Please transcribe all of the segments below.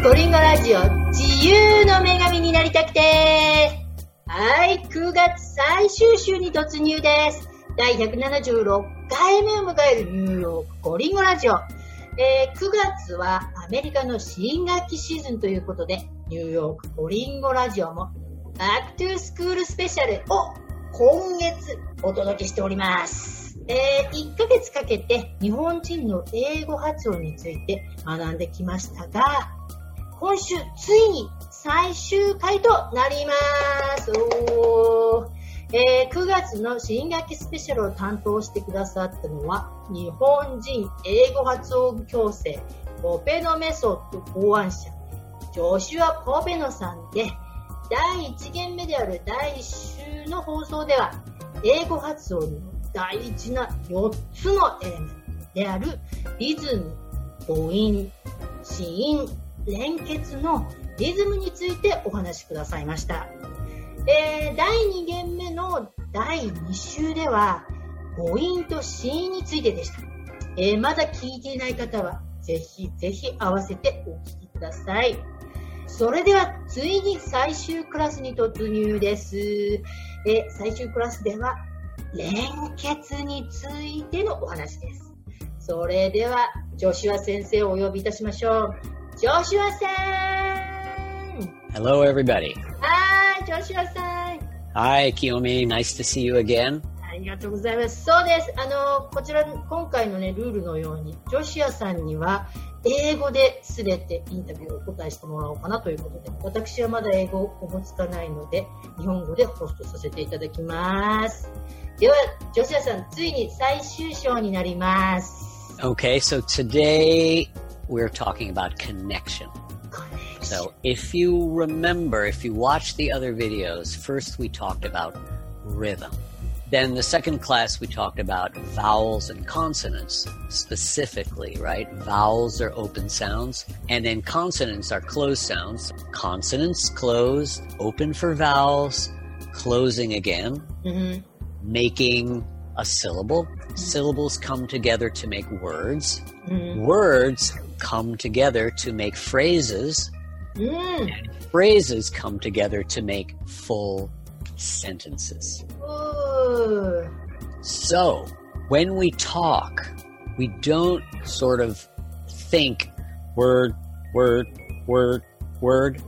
ゴリンゴラジオ自由の女神になりたくてはい、9月最終週に突入です。第176回目を迎えるニューヨークゴリンゴラジオ。えー9月はアメリカの新学期シーズンということで、ニューヨークゴリンゴラジオもバックトゥースクールスペシャルを今月お届けしております。えー1ヶ月かけて日本人の英語発音について学んできましたが、今週ついに最終回となります。えー9月の新学期スペシャルを担当してくださったのは日本人英語発音矯正ポペノメソッド考案者ジョシュア・ポペノさんで第1限目である第1週の放送では英語発音の大事な4つのエレメントであるリズム、母音、子音、連結のリズムについてお話しくださいました。えー第2限目の第2週では母音と子音についてでした。えーまだ聞いていない方はぜひぜひ合わせてお聞きください。それではついに最終クラスに突入です。えー最終クラスでは連結についてのお話です。それでは、ジョシュア先生をお呼びいたしましょう。ジョシュアさん Hello, everybody. はーい、ジョシュアさん Hi, Kiyomi. Nice to see you again. ありがとうございます。そうです。あの、こちら、今回のね、ルールのように、ジョシュアさんには、英語で全てインタビューをお答えしてもらおうかなということで、私はまだ英語を思いつかないので、日本語でホストさせていただきます。では、ジョシュアさん、ついに最終章になります。Okay, so today we're talking about connection. So if you remember, if you watch the other videos, first we talked about rhythm. Then the second class we talked about vowels and consonants specifically, right? Vowels are open sounds and then consonants are closed sounds. Consonants closed, open for vowels, closing again, mm-hmm. うん、making a syllable syllables come together to make words. Mm-hmm. Words come together to make phrases. Mm. Phrases come together to make full sentences. Ooh. So, when we talk, we don't sort of think word, word, word, word.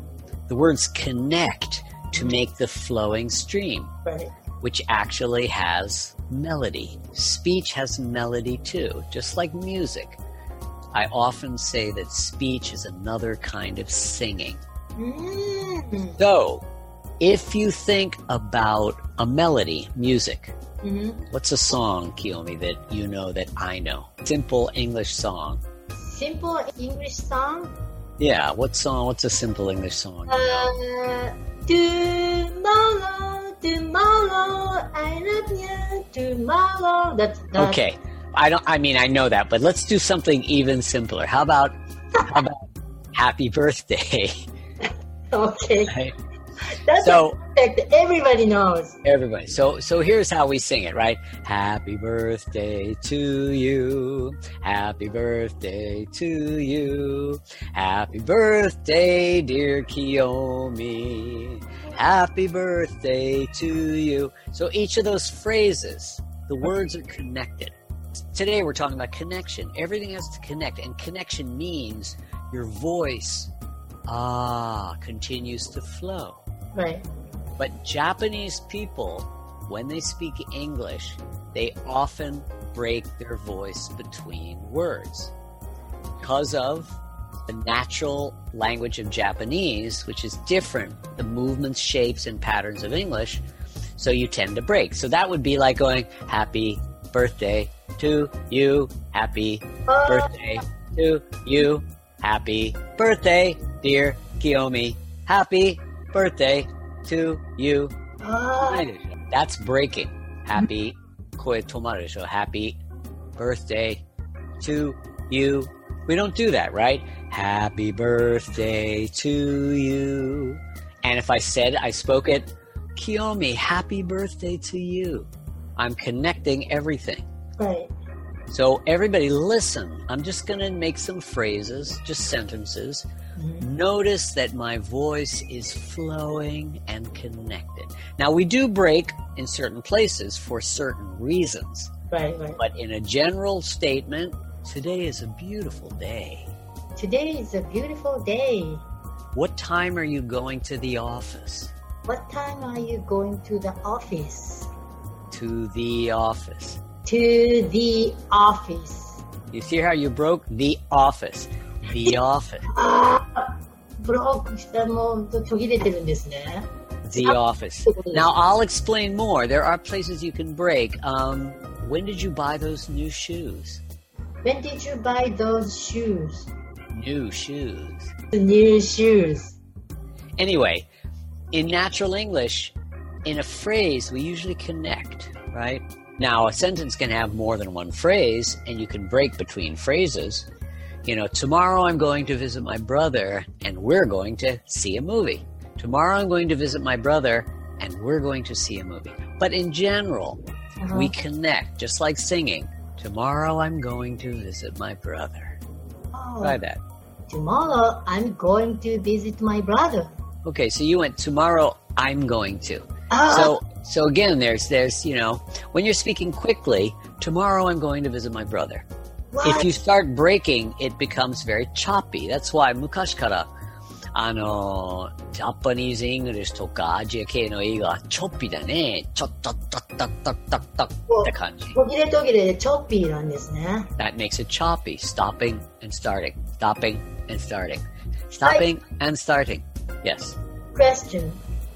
The words connect to make the flowing stream, right. which actually has melody. Speech has melody too, just like music. I often say that speech is another kind of singing. Mm. So, if you think about a melody, music, mm-hmm. what's a song, Kiyomi, that you know that I know? Simple English song. Simple English song? Yeah, what song? What's a simple English song? Uh, tomorrow tomorrow, I love you, tomorrow. That's, that's Okay. I don't I mean I know that, but let's do something even simpler. How about how about happy birthday? Okay. Right? That's So perfect. Everybody knows. everybody. So so here's how we sing it, right? Happy birthday to you. Happy birthday to you. Happy birthday, dear Kiyomi. Happy birthday to you. So each of those phrases, the words are connected. Today we're talking about connection. Everything has to connect, and connection means your voice ah continues to flow. Right. But Japanese people, when they speak English, they often break their voice between words because of the natural language of Japanese, which is different, the movements, shapes, and patterns of English. So you tend to break. So that would be like going, Happy birthday to you, happy birthday to you. Happy birthday, dear Kiyomi. Happy birthday to you. uh, That's breaking. Happy koe tomaru. Happy birthday to you. We don't do that, right? Happy birthday to you. And if I said I spoke it, Kiyomi, happy birthday to you. I'm connecting everything. right. So everybody listen. I'm just going to make some phrases, just sentences. Notice that my voice is flowing and connected. Now we do break in certain places for certain reasons, Right, right. but in a general statement, today is a beautiful day. Today is a beautiful day. What time are you going to the office? What time are you going to the office? To the office. To the office. You see how you broke the office. The office. ああ、ブロックしたもう途切れてるんですね。 The office. Now I'll explain more. There are places you can break. Um, when did you buy those new shoes? When did you buy those shoes? New shoes. The new shoes. Anyway, in natural English, in a phrase, we usually connect, right? Now, a sentence can have more than one phrase, and you can break between phrases. You know, tomorrow I'm going to visit my brother, and we're going to see a movie. Tomorrow I'm going to visit my brother, and we're going to see a movie. But in general, Uh-huh. we connect, just like singing. Tomorrow I'm going to visit my brother. Oh, Try that. tomorrow I'm going to visit my brother. Okay, so you went tomorrow I'm going to. Ah, So so again there's there's you know when you're speaking quickly, tomorrow I'm going to visit my brother. what? If you start breaking, it becomes very choppy. That's why 昔からあのジャパニーズ・イングリッシュとかアジア系の映画はチョッピーだね。ちょっとっとっとっとっとっとって感じ。途切れ途切れでチョッピーなんですね。 That makes it choppy. Stopping and starting. Stopping and starting. Stopping and starting. Yes. Question.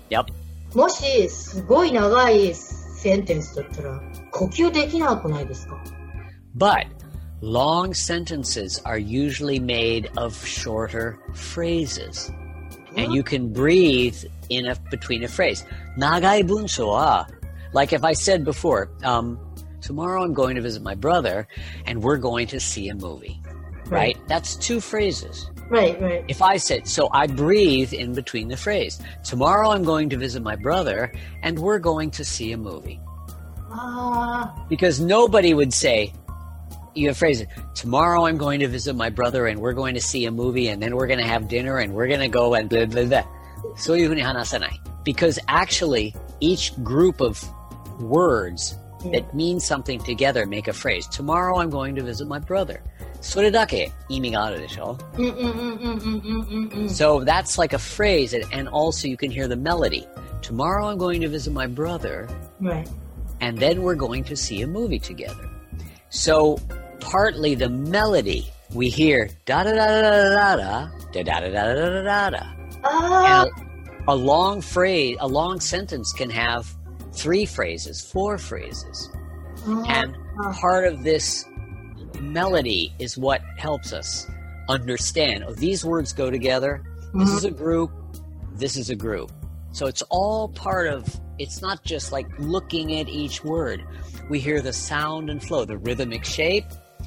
Yep. もし、すごい長いセンテンスだったら、呼吸できなくないですか But Long sentences are usually made of shorter phrases. And you can breathe in a, between a phrase. Nagai bunso wa. Like if I said before, um, tomorrow I'm going to visit my brother and we're going to see a movie. Right? right. That's two phrases. Right, right. If I said, so I breathe in between the phrase. Tomorrow I'm going to visit my brother and we're going to see a movie. Uh, because nobody would say, you phrase it tomorrow i'm going to visit my brother and we're going to see a movie and then we're going to have dinner and we're going to go and blah blah blah. So you hanasanai because actually each group of words that mean something together make a phrase. Tomorrow i'm going to visit my brother. So that's like a phrase and also you can hear the melody. Tomorrow i'm going to visit my brother right. and then we're going to see a movie together. So partly the melody we hear da da da da da da da da da da da da da da. あ And a, a long phrase, a long sentence can have three phrases, four phrases, あ。and part of this melody is what helps us understand. Oh, these words go together. This is a group. This is a group. So it's all part of. It's not just like looking at each word. We hear the sound and flow, the rhythmic shape.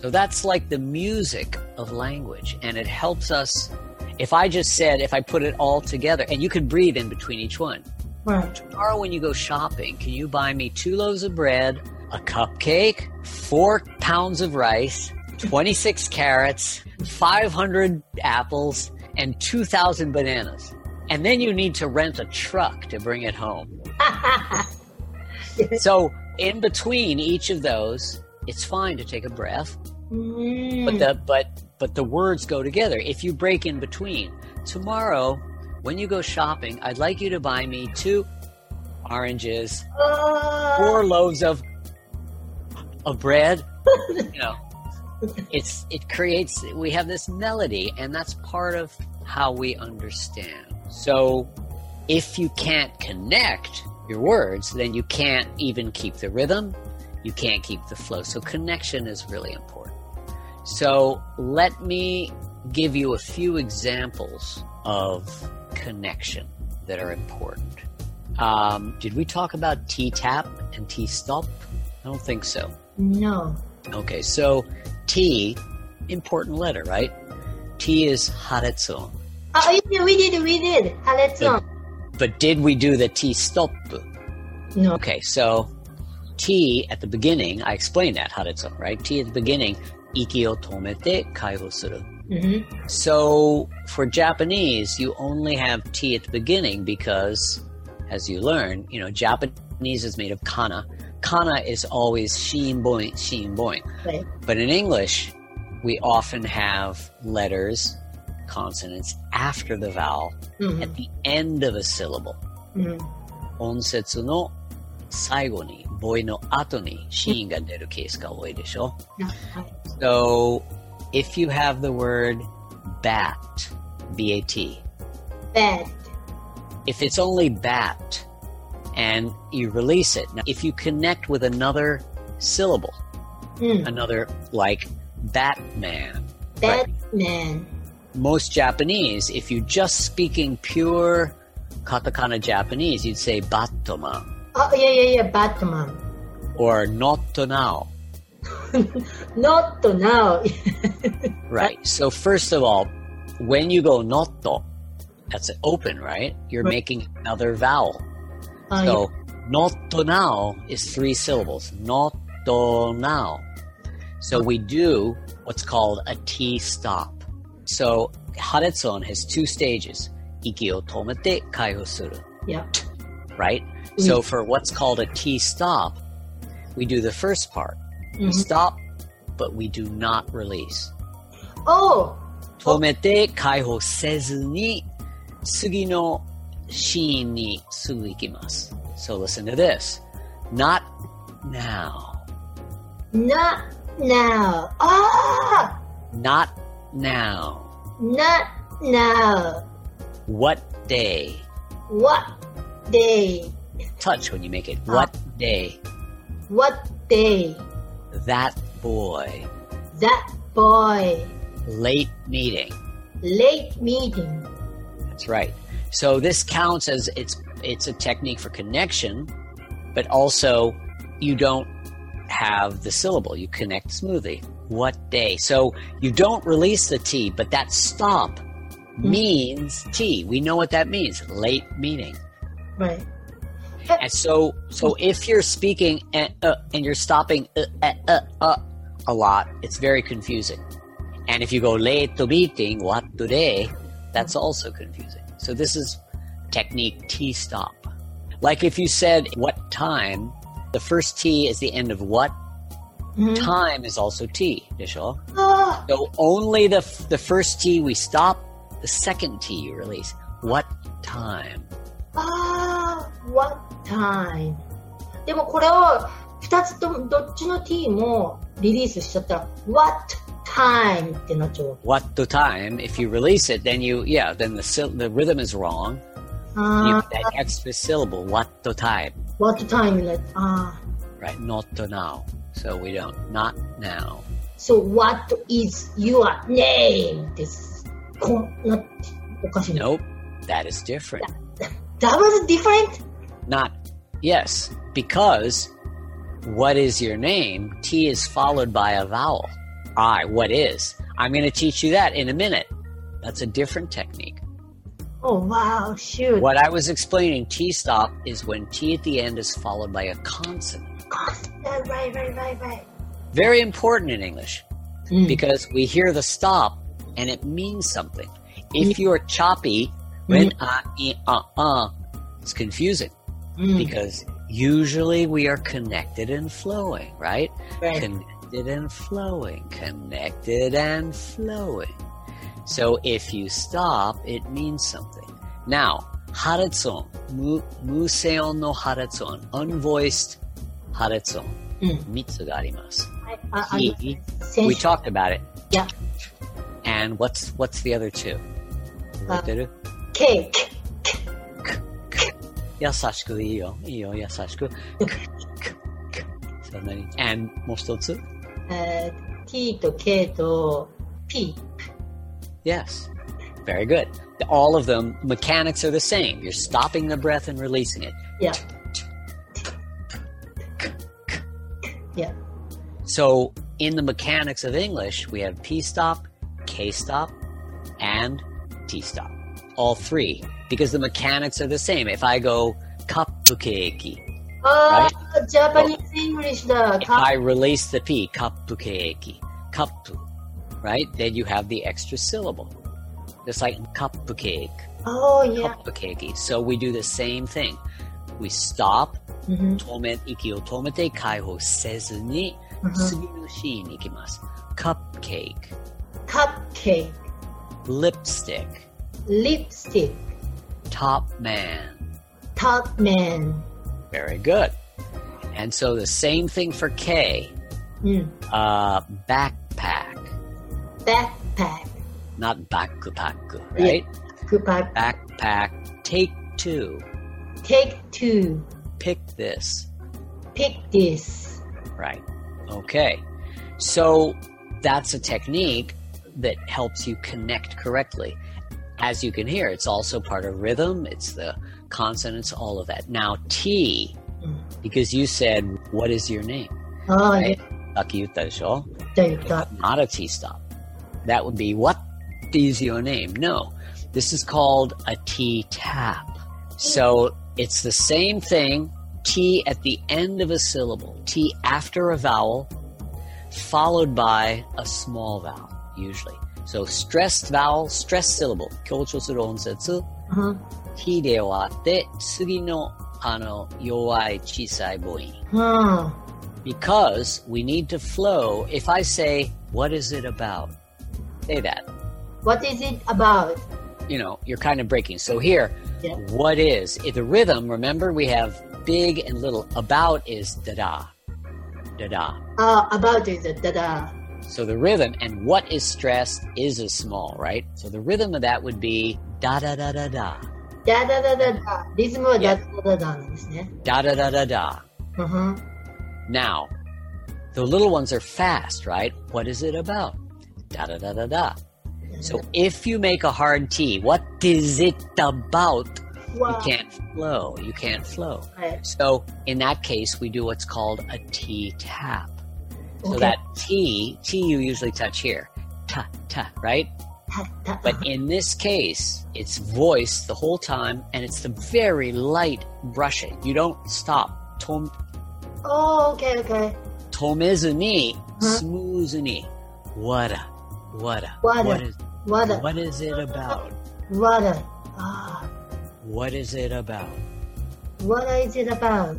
So that's like the music of language, and it helps us. If I just said, if I put it all together, and you can breathe in between each one. Right. Tomorrow, when you go shopping, can you buy me two loaves of bread, a cupcake, four pounds of rice, 26 carrots, 500 apples, and 2,000 bananas? And then you need to rent a truck to bring it home. So, in between each of those, it's fine to take a breath. Mm. But the but but the words go together. If you break in between, tomorrow when you go shopping, I'd like you to buy me two oranges, uh. four loaves of of bread. you know, it's it creates we have this melody, and that's part of how we understand. So, if you can't connect your words, then you can't even keep the rhythm you can't keep the flow. So connection is really important. So let me give you a few examples of connection that are important. Um, did we talk about T tap and T stop? I don't think so. No. Okay, so T, important letter, right? T is haretsun. Oh, yeah, we did, we did. Haretsun. But did we do the T stop? No. Okay, so T at the beginning, I explained that, Haritsu, right? T at the beginning, iki o tomete kaiho suru. Mm-hmm. So for Japanese, you only have T at the beginning because, as you learn, you know, Japanese is made of kana. Kana is always shin boing, shin boing. Right. But in English, we often have letters, consonants after the vowel mm-hmm. at the end of a syllable. Mm-hmm. Onsetsu no 最後に、母音の後に子音が出るケースが多いでしょあはい。 So, if you have the word bat, B-A-T, bad. if it's only bat and you release it, now if you connect with another syllable, うん。 another like Batman, Batman. most Japanese, if you just speaking pure katakana Japanese, you'd say Batman Oh yeah, yeah, yeah, Batman. Or not to now. not to now. right. So first of all, when you go not to, that's open, right? You're right. making another vowel. Uh, so yeah. not to now is three syllables. Not to now. So we do what's called a T stop. So Haretson has two stages. Iki o tomete kaiho suru. Yeah. Right? Right? So for what's called a T stop, we do the first part. We うん stop, but we do not release. おう止めて解放せずに次のシーンにすぐ行きます。So listen to this. Not now. not now. あ Not now. あ not now. What day? What day? Touch when you make it. Ah. What day? What day? That boy. That boy. Late meeting. Late meeting. That's right. So this counts as it's it's a technique for connection, but also you don't have the syllable. You connect smoothly. What day? So you don't release the T, but that stop hmm. means T. We know what that means. Late meeting. Right. And so, so if you're speaking and, uh, and you're stopping uh, eh, uh, uh, a lot, it's very confusing. And if you go late to meeting, what today? That's also confusing. So this is technique T stop. Like if you said what time, the first T is the end of what. Mm-hmm. Time is also T, Vishal. Ah. So only the the first T we stop, the second T you release. What time? Ah あ what time? でもこれを二つともどっちの t もリリースしちゃったら what time ってなっちゃうわけ。 What the time? If you release it, then you yeah, then the syl- the rhythm is wrong. Youあ have that extra syllable. What the time? あ what time ねああ Right? Not the now. So we don't. Not now. So what is your name? です。こんなっておかしいね。 Nope. That is different. That was different? Not yes, because what is your name? T is followed by a vowel. I. What is? I'm going to teach you that in a minute. That's a different technique. Oh wow, shoot. What I was explaining, T stop, is when T at the end is followed by a consonant. Right, right, right, right, right. Very important in English. うん because we hear the stop and it means something. If you're choppy, when mm. I mm. uh, uh, it's confusing mm. because usually we are connected and flowing, right? right? Connected and flowing, connected and flowing. So if you stop, it means something. Now, haretson, museon no haretson, unvoiced haretson, mm. mitsu ga arimasu. We talked about it. Yeah. And what's what's the other two? Uh, えてるケーキ。優しくいいよ。いいよ、優しく。So そんなに。and もう一つえー t と k と p. Yes. Very good. All of them, mechanics are the same. You're stopping the breath and releasing it. Yeah. Yeah. So, in the mechanics of English, we have P stop, K stop, and T stop. all three because the mechanics are the same. If I go cupcake, oh, right? Japanese English the If I release the p cupcake, cup, right? Then you have the extra syllable, just like cupcake. Oh yeah, cupcake. So we do the same thing. We stop. Mm-hmm. 止め息を止めて解放せずに、mm-hmm. 次のシーンに行きます。Cupcake. Cupcake. Lipstick lipstick. Top man. Top man. Very good. And so the same thing for K. Mm. Uh, backpack. Backpack. Not backpack, right? Yeah. Backpack. Take two. Take two. Pick this. Pick this. Right. Okay. So that's a technique that helps you connect correctly as you can hear, it's also part of rhythm, it's the consonants, all of that. Now, T, mm. because you said, What is your name? Oh, right? yeah. Not a T stop. That would be, What is your name? No. This is called a T tap. So it's the same thing, T at the end of a syllable, T after a vowel, followed by a small vowel, usually. So stressed vowel, stressed syllable, 強調する音節、うん T で終わって、次のあの弱い小さい母音。うん。 Because we need to flow. If I say, What is it about? Say that. What is it about? You know, you're kind of breaking. So here, Yeah. what is? In the rhythm, remember we have big and little. About is da da. Da da. ああ、about is it, だだ。 So the rhythm and what is stressed is a small, right? So the rhythm of that would be da da da da da. だだだだだ。リズムはだだだだなんですね。 Da da da da da. うんふん Now, the little ones are fast, right? What is it about? Da da da da da. So if you make a hard T, what is it about? You わ can't flow. You can't flow. はい。 So in that case, we do what's called a T tap. So okay. that T, T you usually touch here. Ta, ta, right? Ta, ta, but in this case, it's voiced the whole time and it's the very light brushing. You don't stop. Tom. Oh, okay, okay. Tomizuni, huh? smoothuni. Wada, What a, What is, a, What is it about? Wada. Ah. What is it about? What is it about?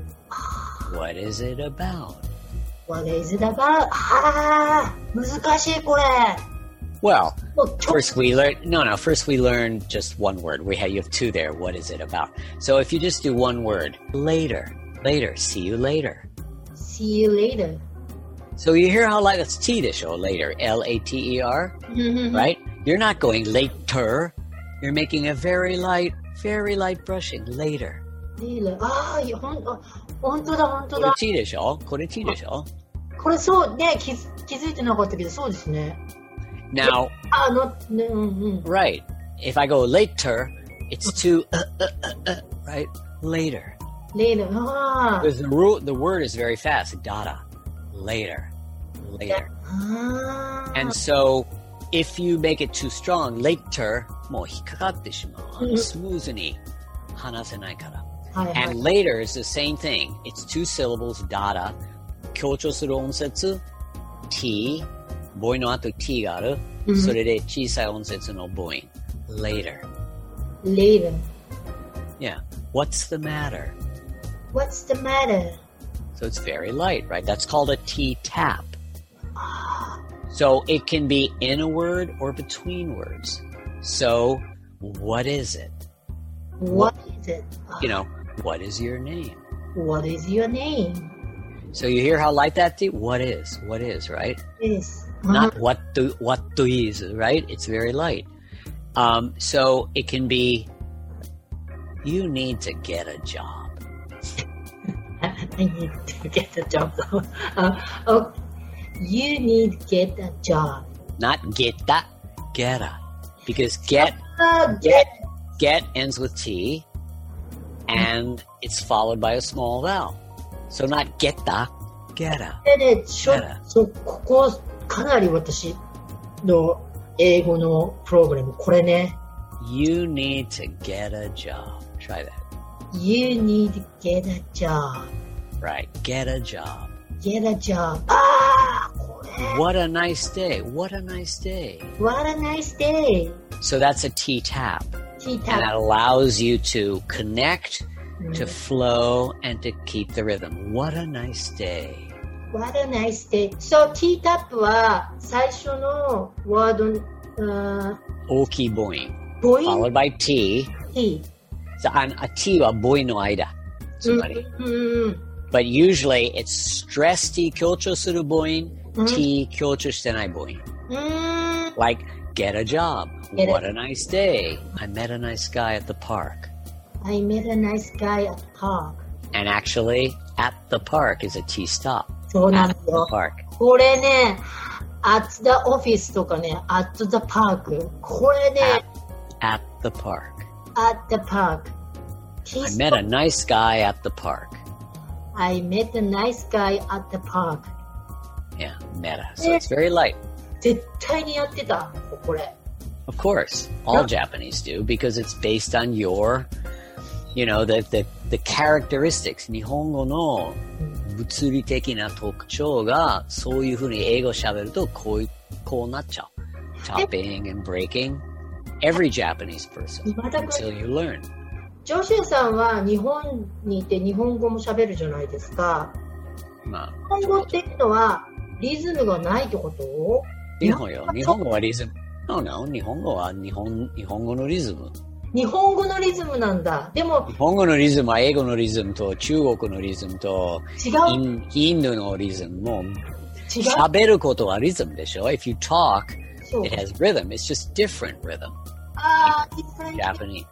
what is it about? What is it about? ああ、難しいこれ。 Well, もうちょ first we learn, no, no, first we learn just one word. We have, you have two there. What is it about? So if you just do one word, later, later, see you later. See you later. So you hear how light that's T to show later, L A T E R, right? You're not going later. You're making a very light, very light brushing later. ああ、いやほん、あほんとだ、ほんとこれだ。T でしょこれ T でしょこれそうね、気づ気づいてなかったけど、そうですね。Now, あの、ね、うんうん。right, if I go later, it's too, uh, uh, uh, uh, right? Later. later. あ Because the, ru- the word is very fast. Dada. Later. Later. あ。ああ。And so, if you make it too strong, later, もう引っかかってしまう。スムーズに話せないから。はいはい And later is the same thing. It's two syllables, dada. 強調する音節、t。母音の後 t がある。うんそれで小さい音節の母音。later. later. Yeah. What's the matter? What's the matter? So it's very light, right? That's called a T tap. So it can be in a word or between words. So what is it? What is it? You know, what is your name? What is your name? So you hear how light that T? What is? What is, right? Yes. Not what do what do is, right? It's very light. Um, so it can be you need to get a job. I need to get a job. uh, oh, you need get a job. Not get that, get a. Because get Uh, get. get ends with T and it's followed by a small vowel. So not geta, geta. でね、ちょあらそう、ここ、かなり私の英語のプログラム、これね、 You need to get a job. Try that. You need to get a job. Right. Get a job. Get a job. ああ、これ。 What a nice day. What a nice day. What a nice day. So that's a T tap. 聞い And that た。 allows you to connect, うん to flow, and to keep the rhythm. What a nice day. What a nice day. So, T タップは最初のワード、uh, Oki boing. ボイン Followed by T. T. So on a T wa boy no aida. うん Somebody. うんうん。 But usually it's stress T kyocho suru boing, Mhm. T kyocho shitenai boing. うーん。 Like, get a job. Get it. what a nice day. I met a nice guy at the park. I met a nice guy at the park. And actually, at the park is a T stop. そうなん At だ the よ。 park. これね、at the office とかね、at the park。これね、 At the park. at the park. T I met a nice guy at the park. I met a nice guy at the park. Yeah, meta. So it's very light. 絶対にやってた、これ。Of course, all. Japanese do because it's based on your, you know, the the, the characteristics. 日本語の物理的な特徴がそういうふうに英語喋るとこういこうなっちゃう。Chopping and breaking. Every Japanese person until you learn. ジョシュさんは日本にいて日本語も喋るじゃないですか。まあ、日本語っていうのはリズムがないってこと日本よ。日本語はリズム。No, no. 日本語は日本日本語のリズム。日本語のリズムなんだ。でも日本語のリズムは英語のリズムと中国のリズムと違イう、ンインドのリズムも違う。喋ることはリズムでしょ ?If you talk, it has rhythm. It's just different rhythm. ああ、ディフレント Japanese.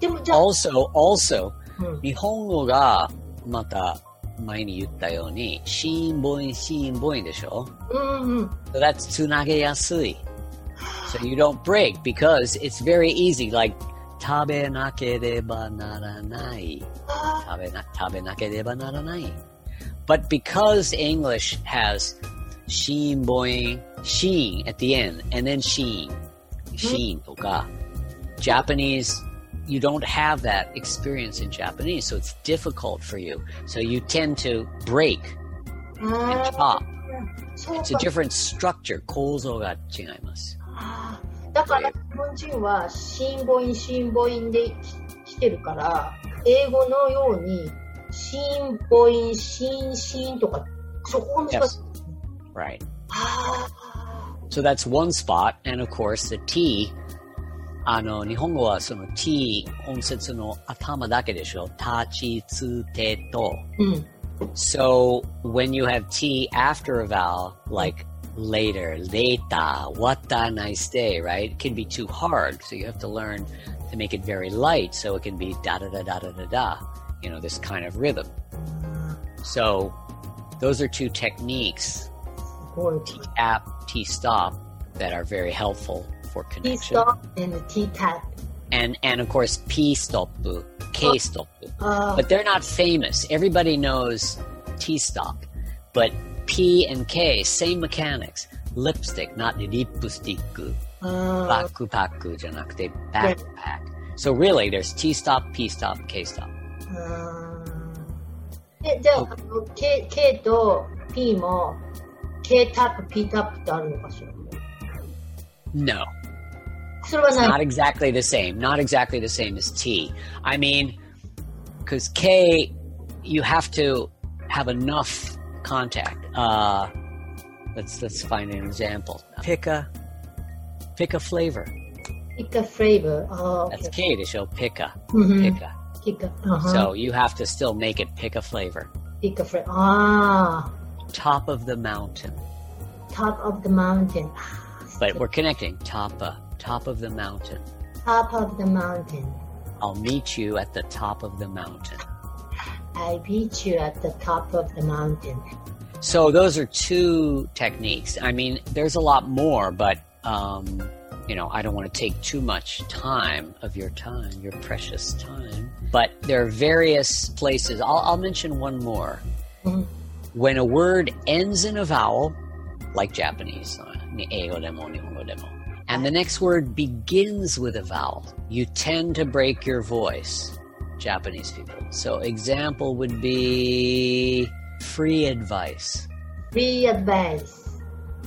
でもじゃあ、Also, also, うん、日本語がまた前に言ったように、シーンボイン、シーンボインでしょうんうん。 So that's つなげやすい。So you don't break because it's very easy. Like, 食べなければならない。あ食べな、食べなければならない。But because English has sheen boing, sheen at the end, and then sheen, sheen とか、Japanese, you don't have that experience in Japanese, so it's difficult for you. So you tend to break and chop. It's a different structure. 構造が違います。だから日本人は新母音新母音で来てるから英語のように新母音新新とかそこが難しい。Yes. Right. so that's one spot, and of course the T あの、日本語はその T 音節の頭だけでしょ。立ちつてと。ーうん。 So when you have T after a vowel, like later, later, what a nice day, right? It can be too hard, so you have to learn to make it very light, so it can be da da da da da da da. You know, this kind of rhythm. So those are two techniques, すごい。 T tap, T stop, that are very helpful for T connection. stop and T tap. And and of course P stop, K stop. あ But they're not famous. Everybody knows T stop. But P and K, same mechanics. Lipstick, not lipstick. あ、あ Backpack じゃなくて backpack. So really, there's T stop, P stop, K stop. あ。え、じゃあ、あの K, K と P も K タップ、P タップってあるのかしら No, Not exactly the same. Not exactly the same as T. I mean, because K, you have to have enough contact. Uh, let's let's find an example. Pick a pick a flavor. Pick a flavor. Oh, okay. That's K to show pick a mm-hmm. pick a. Pick a. Uh-huh. So you have to still make it pick a flavor. Pick a flavor. Ah. Top of the mountain. Top of the mountain. but we're connecting. top of top of the mountain. Top of the mountain. I'll meet you at the top of the mountain. I meet you at the top of the mountain. So those are two techniques. I mean, there's a lot more, but um, you know, I don't want to take too much time of your time, your precious time. But there are various places. I'll, I'll mention one more. Mm-hmm. When a word ends in a vowel, like Japanese, uh, ni demo, demo, and the next word begins with a vowel, you tend to break your voice. Japanese people. So example would be free advice. Free advice.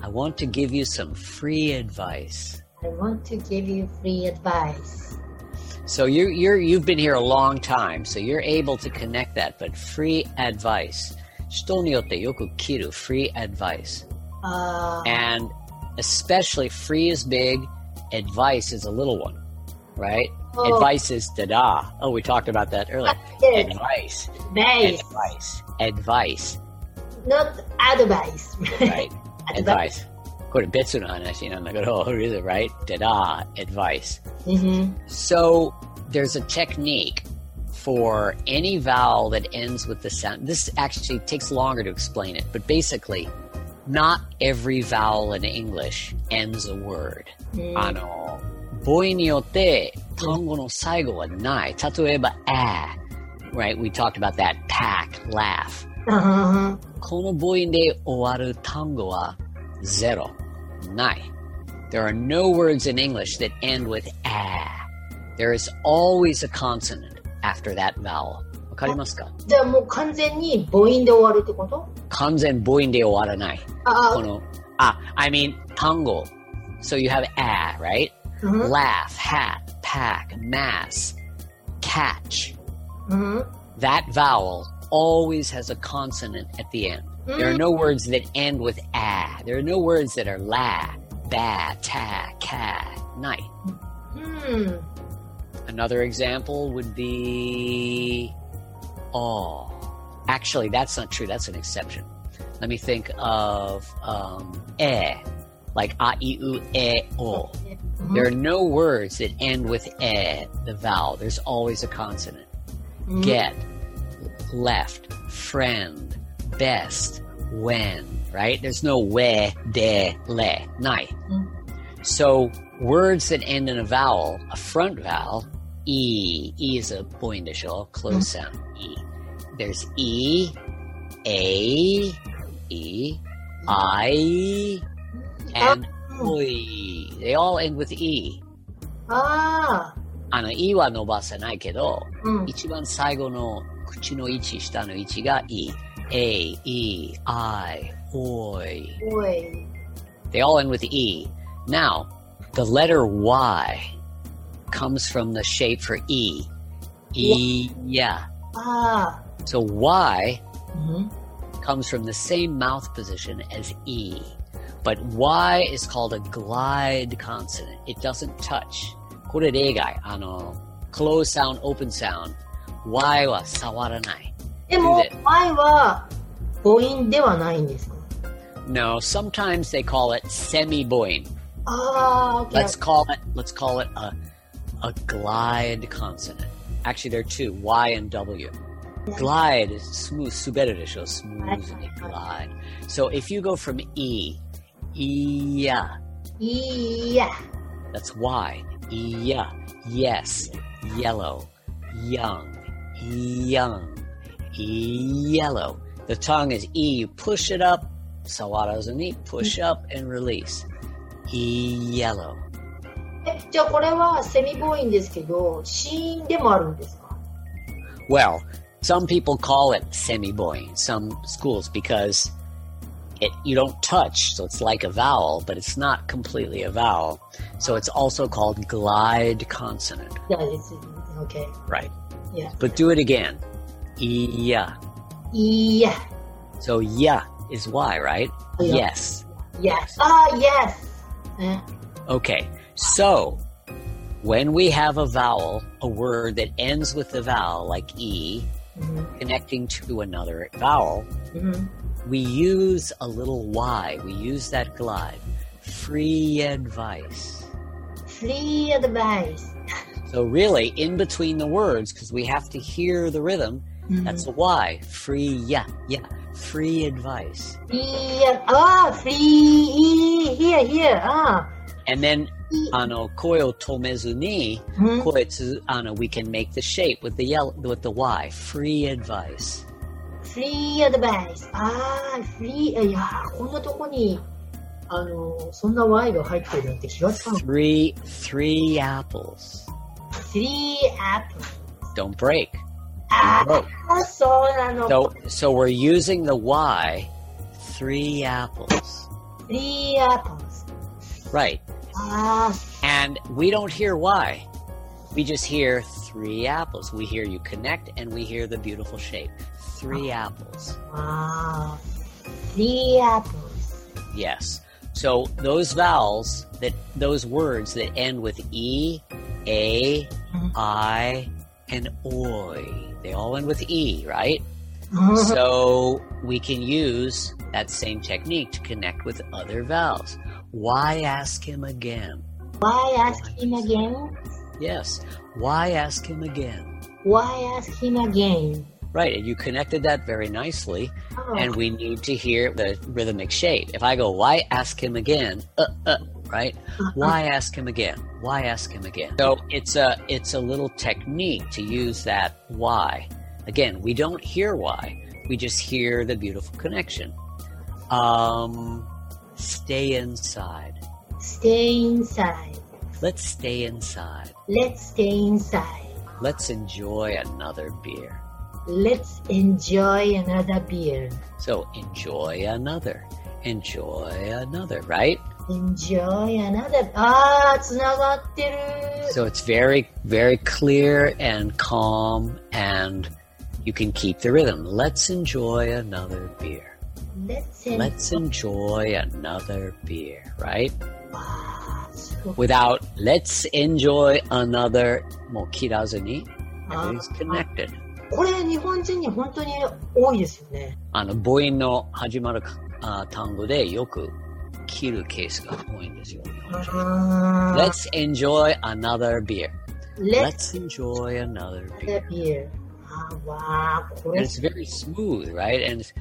I want to give you some free advice. I want to give you free advice. So you you're you've been here a long time, so you're able to connect that. But free advice, 人によってよく切る free advice, Uh, and especially free is big, advice is a little one, right? Oh. Advice is da Oh, we talked about that earlier. yes, Advice, advice, advice, advice, not advice. right? advice. これ別の話なんだけど、is it right? Da advice. hmm So there's a technique for any vowel that ends with the sound. This actually takes longer to explain it, but basically, not every vowel in English ends a word. あの、母音によって単語の最後はない。例えば、a, right? We talked about that. pack, laugh. Uh-huh. この母音で終わる単語は zero, ない. There are no words in English that end with a. There is always a consonant after that vowel. わかりますかじゃあもう完全に母音で終わるってこと完全母音で終わらない。あこの、あ、I mean 単語。So you have a, right? あ、うん Laugh, hat, pack, mass, catch. うん、 That vowel always has a consonant at the end. There are no words that end with a. There are no words that are la, ba, ta, ka, nai. うん。 Another example would be oh. Actually, that's not true. That's an exception. Let me think of um, e, like a, i, u, e, o. There are no words that end with e, the vowel. There's always a consonant. Get, left, friend, best, when, right? There's no we, de, le, nai. Mm. So words that end in a vowel, a front vowel, e, e is a point show, close sound, e. There's e, a, e, i, and oi. They all end with e. ああ、あの、いは伸ばさないけど、うん。一番最後の口の位置、下の位置が E。A, E, I, Oi. おい。 They all end with E. Now, the letter Y comes from the shape for E. E, yeah. ああ。 So Y うん。 comes from the same mouth position as E. But Y is called a glide consonant. It doesn't touch. これ例外。あの、close sound, open sound. Y は触らない。でもで、前は母音ではないんですか No, sometimes they call it semi-boing. ああ、OK Let's call it let's call it a a glide consonant. Actually, there are two Y and W. Glide is smooth, subedidisho, smooth, and glide. So if you go from E, yeah. Yeah. That's Y. Yeah. Yes. Yellow. Young. Young. Yellow. The tongue is E. You push it up. Sawada's a E. Push up and release. E. Yellow. え、じゃあこれはセミ母音ですけど、子音でもあるんですか Well, some people call it semi-boing, some schools, because it you don't touch, so it's like a vowel, but it's not completely a vowel. So it's also called glide consonant, じゃあです。OK。 right? いや。 But do it again. Yeah. いや。 So yeah is Y, right? Yeah. Yes. いや。ああ、yes! ね。 Okay. So, when we have a vowel, a word that ends with a vowel, like E, mm-hmm. connecting to another vowel, mm-hmm. we use a little Y. We use that glide. Free advice. Free advice. so, really, in between the words, because we have to hear the rhythm, mm-hmm. that's a Y. Free, yeah, yeah. Free advice. Free, oh, free, here, here, ah. And then あの声を止めずに、うん、声つあの hmm? We can make the shape with the yellow with the Y. Free advice. Free advice. ああ free eh, いやこんなとこにあのそんな Y が入ってるなんて気がつかない three three apples. Three apples. Don't break. ああそうなの ah, so, so we're using the Y. Three apples. Three apples. Right. And we don't hear why. We just hear three apples. We hear you connect and we hear the beautiful shape. Three apples. Wow. Three apples. Yes. So those vowels that those words that end with e, a, i, and oi, they all end with e, right? Uh-huh. so we can use that same technique to connect with other vowels. Why ask him again? Why ask him again? Yes. Why ask him again? Why ask him again? Right, and you connected that very nicely, Oh, and we need to hear the rhythmic shape. If I go, why ask him again? Uh, uh, right? Why ask him again? Why ask him again? So it's a it's a little technique to use that why. Again, we don't hear why. We just hear the beautiful connection. Um, stay inside. stay inside. Let's stay inside. Let's stay inside. Let's enjoy another beer. Let's enjoy another beer. So enjoy another. Enjoy another, right? Enjoy another. ああ、つながってる。 So it's very, very clear and calm, and you can keep the rhythm. Let's enjoy another beer. Let's, en- Let's enjoy another beer, right? without let's enjoy another もう切らずに everything's connected. これ日本人に本当に多いですよね。あの母音の始まるあ単語でよく切るケースが多いんですよ Let's enjoy another beer. Let's, let's enjoy another beer, another beer. Ah, あわこれ And it's very smooth right? And it's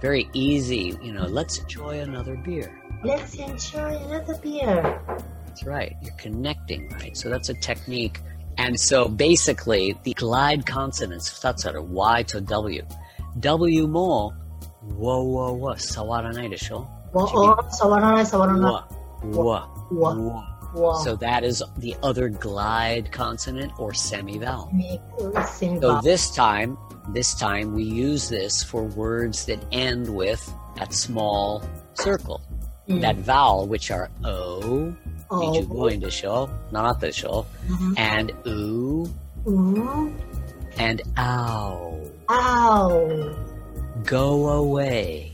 very easy, you know, let's enjoy another beer. Let's enjoy another beer. That's right. You're connecting, right? So that's a technique. And so basically, the glide consonants, That's right. Y to W. W more, wo wo wo, sawaranai desho? Wo wo. Wo, wo, wo. So that is the other glide consonant or semivowel. So this time this time we use this for words that end with that small circle. Mm. That vowel, which are O, oh. Mijugoin mm-hmm. and oo, mm-hmm. and ow. Ow. Go away.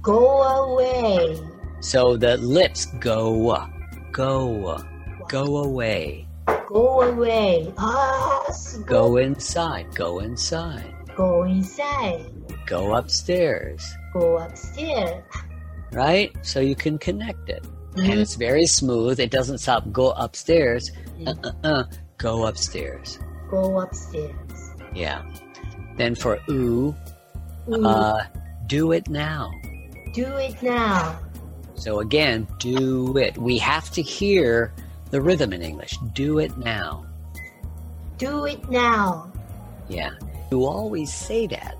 Go away. So the lips go, go, go away. Go away. Ah, go. go inside. Go inside. Go inside. Go upstairs. Go upstairs. Right? So you can connect it. And Mhm. it's very smooth. It doesn't stop. Go upstairs. Uh, uh, uh. Go upstairs. Go upstairs. Yeah. Then for ooh, Ooh, uh, do it now. do it now. So again, do it. We have to hear the rhythm in English. Do it now. Do it now. Yeah. You always say that.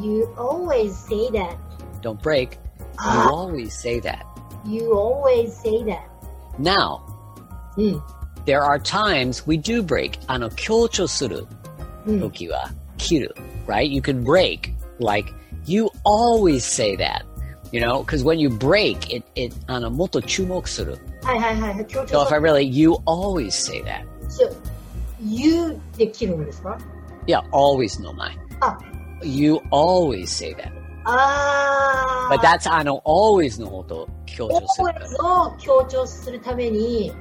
You always say that. Don't break. You Ah, always say that. you always say that. Now, うん。 there are times we do break. あの、強調するうん。時は切る right? You can break. Like, you always say that. You know, because when you break, it, it, あの、もっと注目する。はいはいはい。強 So 調 if I really, you always say that. そう。You で切るんですか yeah, always no mai. Oh. You always say that. Ah. But that's あの always no のことを強調する。always を強調するために。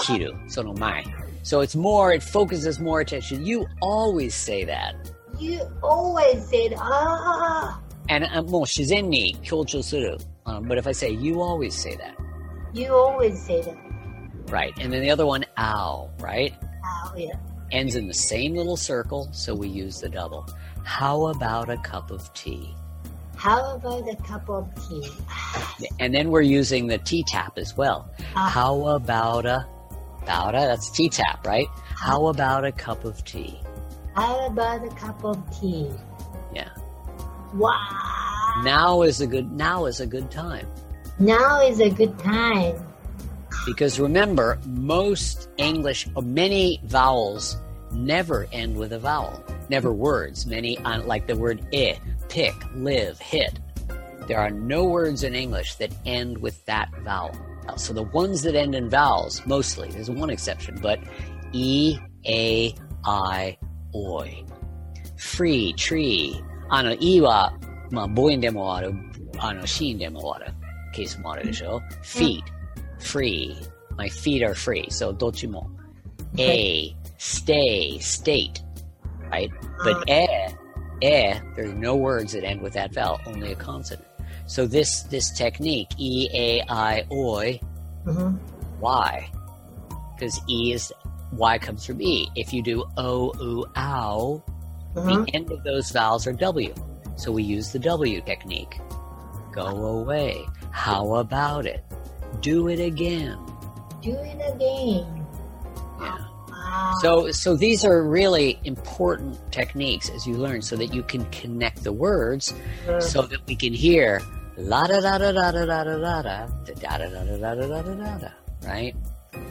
切る、その前。So it's more, it focuses more attention. You always say that. You always say that. Ah. And uh, もう自然に強調する。Um, but if I say, you always say that. You always say that. Right. And then the other one, ow, right? Ow, yeah ends in the same little circle, so we use the double. How about a cup of tea? How about a cup of tea? And then we're using the T tap as well. Ah. How about a, about a, that's T tap, right? How about a cup of tea? How about a cup of tea? Yeah. Wow. Now is a good, now is a good time. Now is a good time. Because remember, most English, or many vowels never end with a vowel. Never words. Many, uh, like the word i, pick, live, hit. There are no words in English that end with that vowel. So the ones that end in vowels, mostly, there's one exception, but e, a, i, oi. free, tree. あの、e は、まあ、母音でもある、あの、子音でもあるケースもあるでしょ ?feet, free. My feet are free. So, どっちも。a, stay, state. Right? But e, e, there's no words that end with that vowel, only a consonant. So this, this technique, e, a, i, oi, Mhm. why? Because e is, y comes from e. If you do o, u, ow, Mhm. the end of those vowels are W. So we use the W technique. Go away. How about it? Do it again. Do it again. Yeah. So, so these are really important techniques as you learn so that you can connect the words Mm. so that we can hear la da da da da da da da da da da da da da da da da da da da right?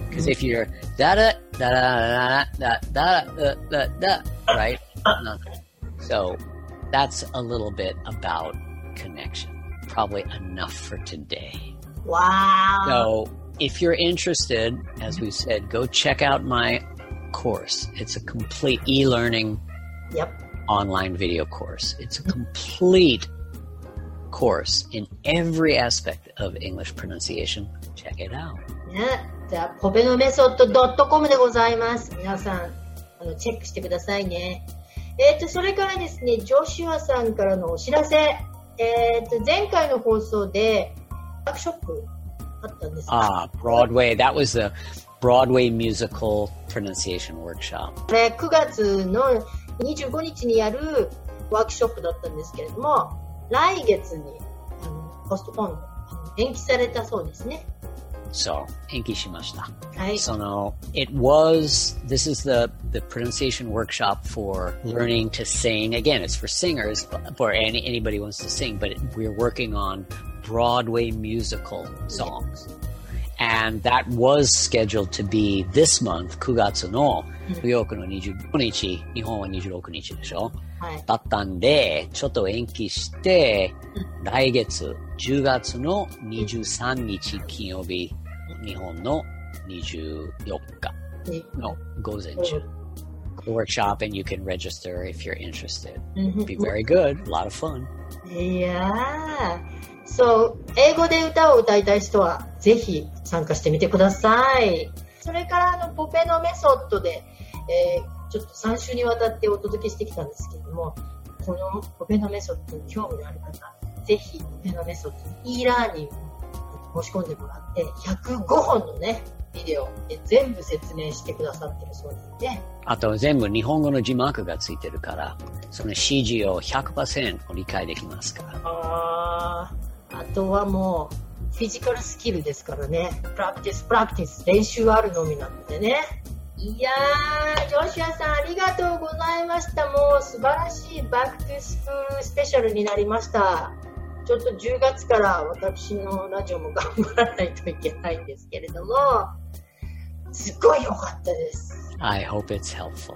Because if you're da da da da da da da da da right? So that's a little bit about connection. Probably enough for today. wow. So if you're interested, as we said, go check out my course. It's a complete e-learning Yep. online video course. It's a complete course in every aspect of English pronunciation. Check it out. ね。じゃあ、ポペノメソッド .com でございます。皆さん、あの、チェックしてくださいね。えっ、と、それからですね、ジョシュアさんからのお知らせ。えっ、と、前回の放送で、ワークショップあったんですが Ah, Broadway. That was the Broadway musical pronunciation workshop. これ9月の25日にやるワークショップだったんですけれども、来月にあのポストポン、あの延期されたそうですね。 So, enki shimashita. はい。 So no, it was, this is the, the pronunciation workshop for learning to sing. Again, it's for singers, for any, anybody who wants to sing, but it, we're working on Broadway musical songs. and that was scheduled to be this month9 月のニューヨークの25日、日本は26日でしょ、はい、だったんで、ちょっと延期して、来月10月の23日金曜日、日本の24日の午前中。workshop and you can register if you're interested. It'd be very good, a lot of fun. Yeah. そう、英語で歌を歌いたい人は、ぜひ参加してみてください。それから、あの、ポペのメソッドで、えーちょっと3週にわたってお届けしてきたんですけれども、このポペのメソッドに興味のある方、ぜひ、ポペのメソッドに e ラーニング申し込んでもらって、105本のね、ビデオで全部説明してくださってるそうなんで、あと全部日本語の字幕がついてるから、その指示を100%理解できますから。あーあとはもう、フィジカルスキルですからね。プラクティス、プラクティス、練習あるのみなのでね。いやー、ジョシュアさんありがとうございました。もう素晴らしいバックトゥスクールスペシャルになりました。ちょっと10月から私のラジオも頑張らないといけないんですけれども、すっごい良かったです。I hope it's helpful.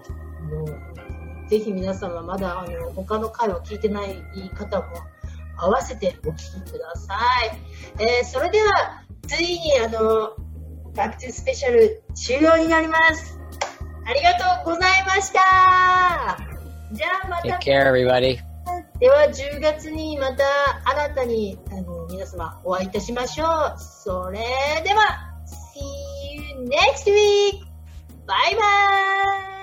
もう、ぜひ皆様まだあの他の回を聞いてない方も合わせてお聞きください。えーそれでは、ついにあの、バックトゥスペシャル終了になります。ありがとうございました。じゃあま Take た、care, everybody. では10月にまた新たにあの皆様お会いいたしましょう。それでは、See you next week! バイバイ